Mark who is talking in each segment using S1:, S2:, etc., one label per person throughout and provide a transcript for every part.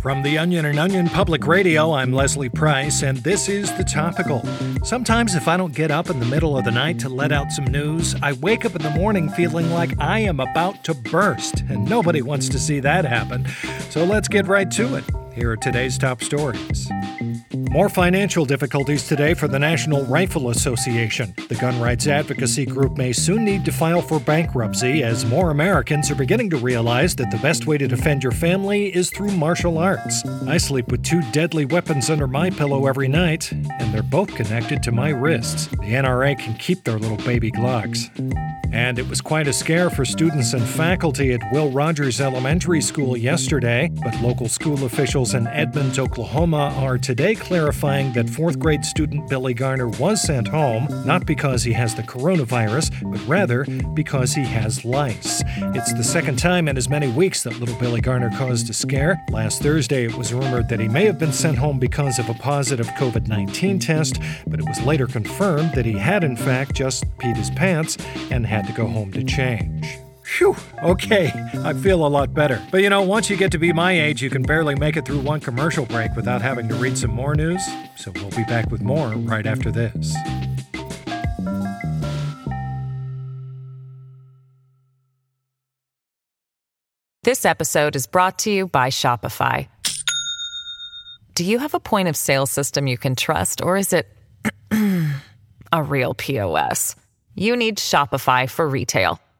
S1: From the Onion and Onion Public Radio, I'm Leslie Price, and this is The Topical. Sometimes, if I don't get up in the middle of the night to let out some news, I wake up in the morning feeling like I am about to burst, and nobody wants to see that happen. So let's get right to it. Here are today's top stories. More financial difficulties today for the National Rifle Association. The gun rights advocacy group may soon need to file for bankruptcy as more Americans are beginning to realize that the best way to defend your family is through martial arts. I sleep with two deadly weapons under my pillow every night, and they're both connected to my wrists. The NRA can keep their little baby Glocks. And it was quite a scare for students and faculty at Will Rogers Elementary School yesterday, but local school officials in Edmond, Oklahoma are today clarifying that fourth grade student Billy Garner was sent home, not because he has the coronavirus, but rather because he has lice. It's the second time in as many weeks that little Billy Garner caused a scare. Last Thursday, it was rumored that he may have been sent home because of a positive COVID 19 test, but it was later confirmed that he had, in fact, just peed his pants and had to go home to change. Phew, okay, I feel a lot better. But you know, once you get to be my age, you can barely make it through one commercial break without having to read some more news. So we'll be back with more right after this.
S2: This episode is brought to you by Shopify. Do you have a point of sale system you can trust, or is it a real POS? You need Shopify for retail.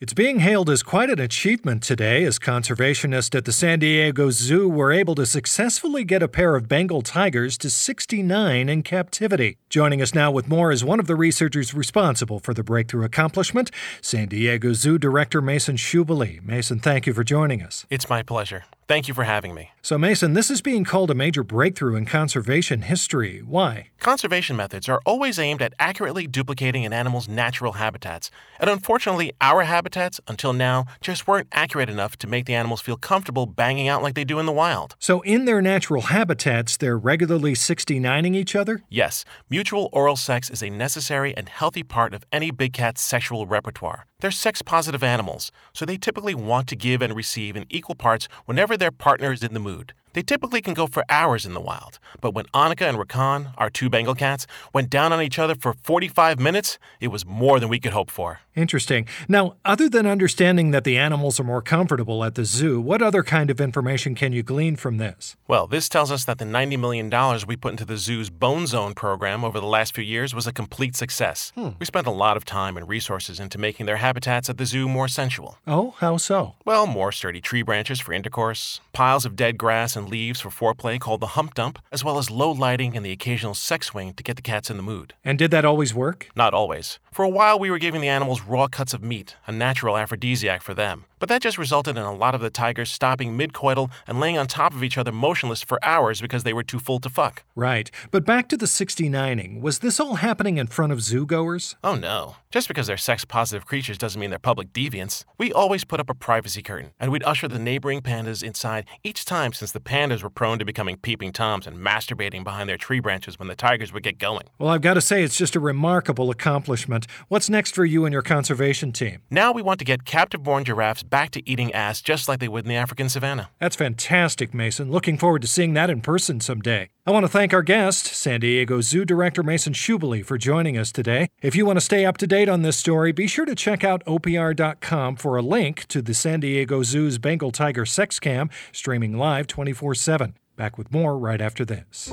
S1: It's being hailed as quite an achievement today as conservationists at the San Diego Zoo were able to successfully get a pair of Bengal tigers to 69 in captivity. Joining us now with more is one of the researchers responsible for the breakthrough accomplishment, San Diego Zoo Director Mason Schubele. Mason, thank you for joining us.
S3: It's my pleasure. Thank you for having me.
S1: So, Mason, this is being called a major breakthrough in conservation history. Why?
S3: Conservation methods are always aimed at accurately duplicating an animal's natural habitats. And unfortunately, our habitats, until now, just weren't accurate enough to make the animals feel comfortable banging out like they do in the wild.
S1: So, in their natural habitats, they're regularly 69ing each other?
S3: Yes, mutual oral sex is a necessary and healthy part of any big cat's sexual repertoire. They're sex positive animals, so they typically want to give and receive in equal parts whenever their partner is in the mood food. They typically can go for hours in the wild, but when Annika and Rakan, our two Bengal cats, went down on each other for 45 minutes, it was more than we could hope for.
S1: Interesting. Now, other than understanding that the animals are more comfortable at the zoo, what other kind of information can you glean from this?
S3: Well, this tells us that the $90 million we put into the zoo's Bone Zone program over the last few years was a complete success.
S1: Hmm.
S3: We spent a lot of time and resources into making their habitats at the zoo more sensual.
S1: Oh, how so?
S3: Well, more sturdy tree branches for intercourse, piles of dead grass and leaves for foreplay called the hump dump, as well as low lighting and the occasional sex swing to get the cats in the mood.
S1: And did that always work?
S3: Not always. For a while, we were giving the animals raw cuts of meat, a natural aphrodisiac for them. But that just resulted in a lot of the tigers stopping mid coital and laying on top of each other motionless for hours because they were too full to fuck.
S1: Right. But back to the 69ing. Was this all happening in front of zoo goers?
S3: Oh no. Just because they're sex positive creatures doesn't mean they're public deviants. We always put up a privacy curtain, and we'd usher the neighboring pandas inside each time since the pandas were prone to becoming peeping toms and masturbating behind their tree branches when the tigers would get going.
S1: Well, I've got to say, it's just a remarkable accomplishment. What's next for you and your conservation team?
S3: Now we want to get captive born giraffes back to eating ass just like they would in the African savannah.
S1: That's fantastic, Mason. Looking forward to seeing that in person someday. I want to thank our guest, San Diego Zoo Director Mason Schubele, for joining us today. If you want to stay up to date on this story, be sure to check out OPR.com for a link to the San Diego Zoo's Bengal Tiger Sex Cam, streaming live 24 7. Back with more right after this.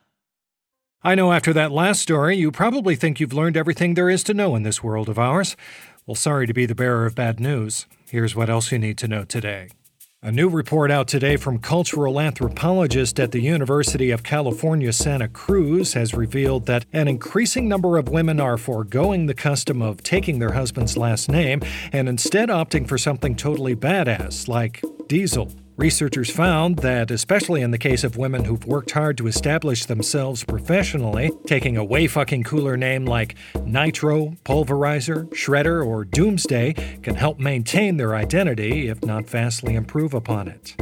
S1: I know after that last story, you probably think you've learned everything there is to know in this world of ours. Well, sorry to be the bearer of bad news. Here's what else you need to know today. A new report out today from cultural anthropologist at the University of California, Santa Cruz has revealed that an increasing number of women are foregoing the custom of taking their husband's last name and instead opting for something totally badass like Diesel. Researchers found that, especially in the case of women who've worked hard to establish themselves professionally, taking a way fucking cooler name like Nitro, Pulverizer, Shredder, or Doomsday can help maintain their identity, if not vastly improve upon it.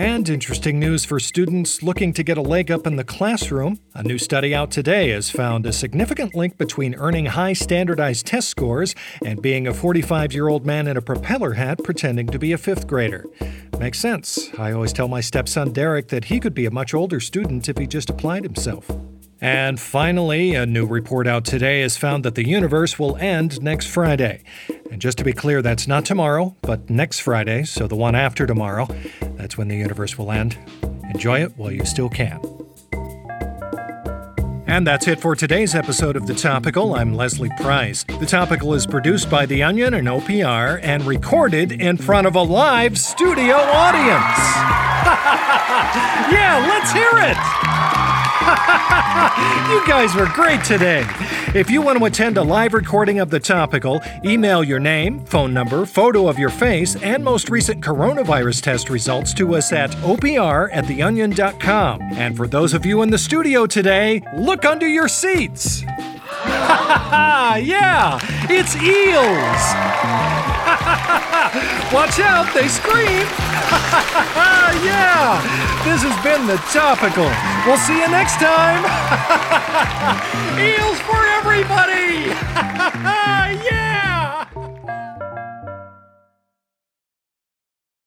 S1: And interesting news for students looking to get a leg up in the classroom. A new study out today has found a significant link between earning high standardized test scores and being a 45 year old man in a propeller hat pretending to be a fifth grader. Makes sense. I always tell my stepson Derek that he could be a much older student if he just applied himself. And finally, a new report out today has found that the universe will end next Friday. And just to be clear, that's not tomorrow, but next Friday, so the one after tomorrow. That's when the universe will end. Enjoy it while you still can. And that's it for today's episode of The Topical. I'm Leslie Price. The Topical is produced by The Onion and OPR and recorded in front of a live studio audience. yeah, let's hear it! you guys were great today. If you want to attend a live recording of The Topical, email your name, phone number, photo of your face, and most recent coronavirus test results to us at opr at theonion.com. And for those of you in the studio today, look under your seats. yeah, it's eels. Watch out, they scream. yeah, this has been the topical. We'll see you next time. Eels for everybody.